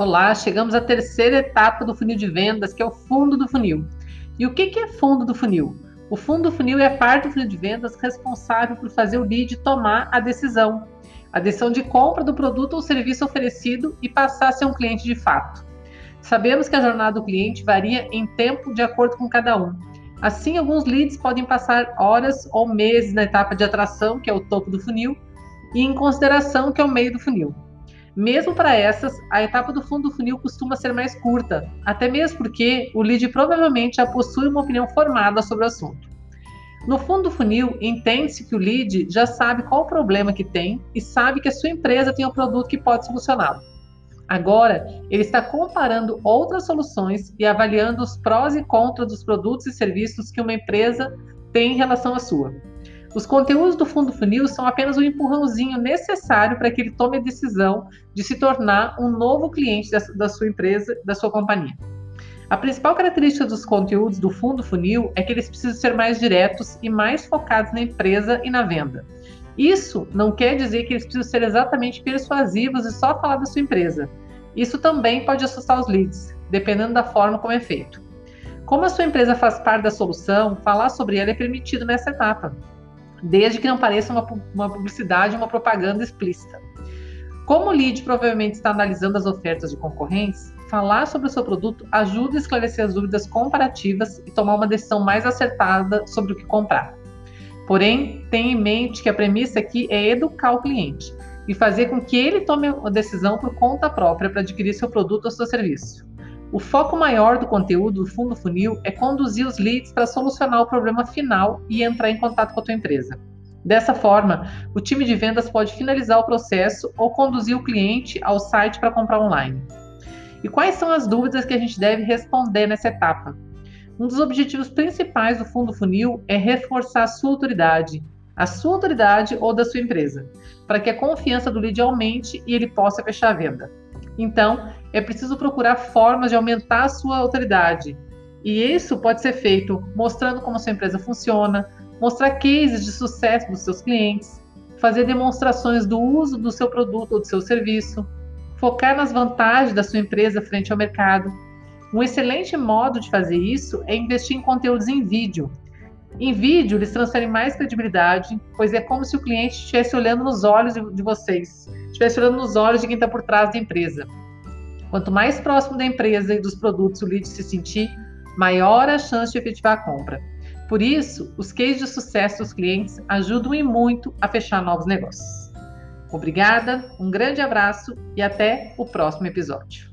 Olá, chegamos à terceira etapa do funil de vendas, que é o fundo do funil. E o que é fundo do funil? O fundo do funil é a parte do funil de vendas responsável por fazer o lead tomar a decisão, a decisão de compra do produto ou serviço oferecido e passar a ser um cliente de fato. Sabemos que a jornada do cliente varia em tempo de acordo com cada um. Assim, alguns leads podem passar horas ou meses na etapa de atração, que é o topo do funil, e em consideração, que é o meio do funil. Mesmo para essas, a etapa do fundo do funil costuma ser mais curta, até mesmo porque o lead provavelmente já possui uma opinião formada sobre o assunto. No fundo do funil, entende-se que o lead já sabe qual o problema que tem e sabe que a sua empresa tem um produto que pode solucioná-lo. Agora, ele está comparando outras soluções e avaliando os prós e contras dos produtos e serviços que uma empresa tem em relação à sua. Os conteúdos do fundo funil são apenas um empurrãozinho necessário para que ele tome a decisão de se tornar um novo cliente da sua empresa, da sua companhia. A principal característica dos conteúdos do fundo funil é que eles precisam ser mais diretos e mais focados na empresa e na venda. Isso não quer dizer que eles precisam ser exatamente persuasivos e só falar da sua empresa. Isso também pode assustar os leads, dependendo da forma como é feito. Como a sua empresa faz parte da solução, falar sobre ela é permitido nessa etapa desde que não pareça uma, uma publicidade, uma propaganda explícita. Como o lead provavelmente está analisando as ofertas de concorrentes, falar sobre o seu produto ajuda a esclarecer as dúvidas comparativas e tomar uma decisão mais acertada sobre o que comprar. Porém, tenha em mente que a premissa aqui é educar o cliente e fazer com que ele tome a decisão por conta própria para adquirir seu produto ou seu serviço. O foco maior do conteúdo do fundo funil é conduzir os leads para solucionar o problema final e entrar em contato com a tua empresa. Dessa forma, o time de vendas pode finalizar o processo ou conduzir o cliente ao site para comprar online. E quais são as dúvidas que a gente deve responder nessa etapa? Um dos objetivos principais do fundo funil é reforçar a sua autoridade, a sua autoridade ou da sua empresa, para que a confiança do lead aumente e ele possa fechar a venda. Então, é preciso procurar formas de aumentar a sua autoridade. E isso pode ser feito mostrando como sua empresa funciona, mostrar cases de sucesso dos seus clientes, fazer demonstrações do uso do seu produto ou do seu serviço, focar nas vantagens da sua empresa frente ao mercado. Um excelente modo de fazer isso é investir em conteúdos em vídeo. Em vídeo, eles transferem mais credibilidade, pois é como se o cliente estivesse olhando nos olhos de vocês, estivesse olhando nos olhos de quem está por trás da empresa. Quanto mais próximo da empresa e dos produtos o lead se sentir, maior a chance de efetivar a compra. Por isso, os cases de sucesso dos clientes ajudam e muito a fechar novos negócios. Obrigada, um grande abraço e até o próximo episódio.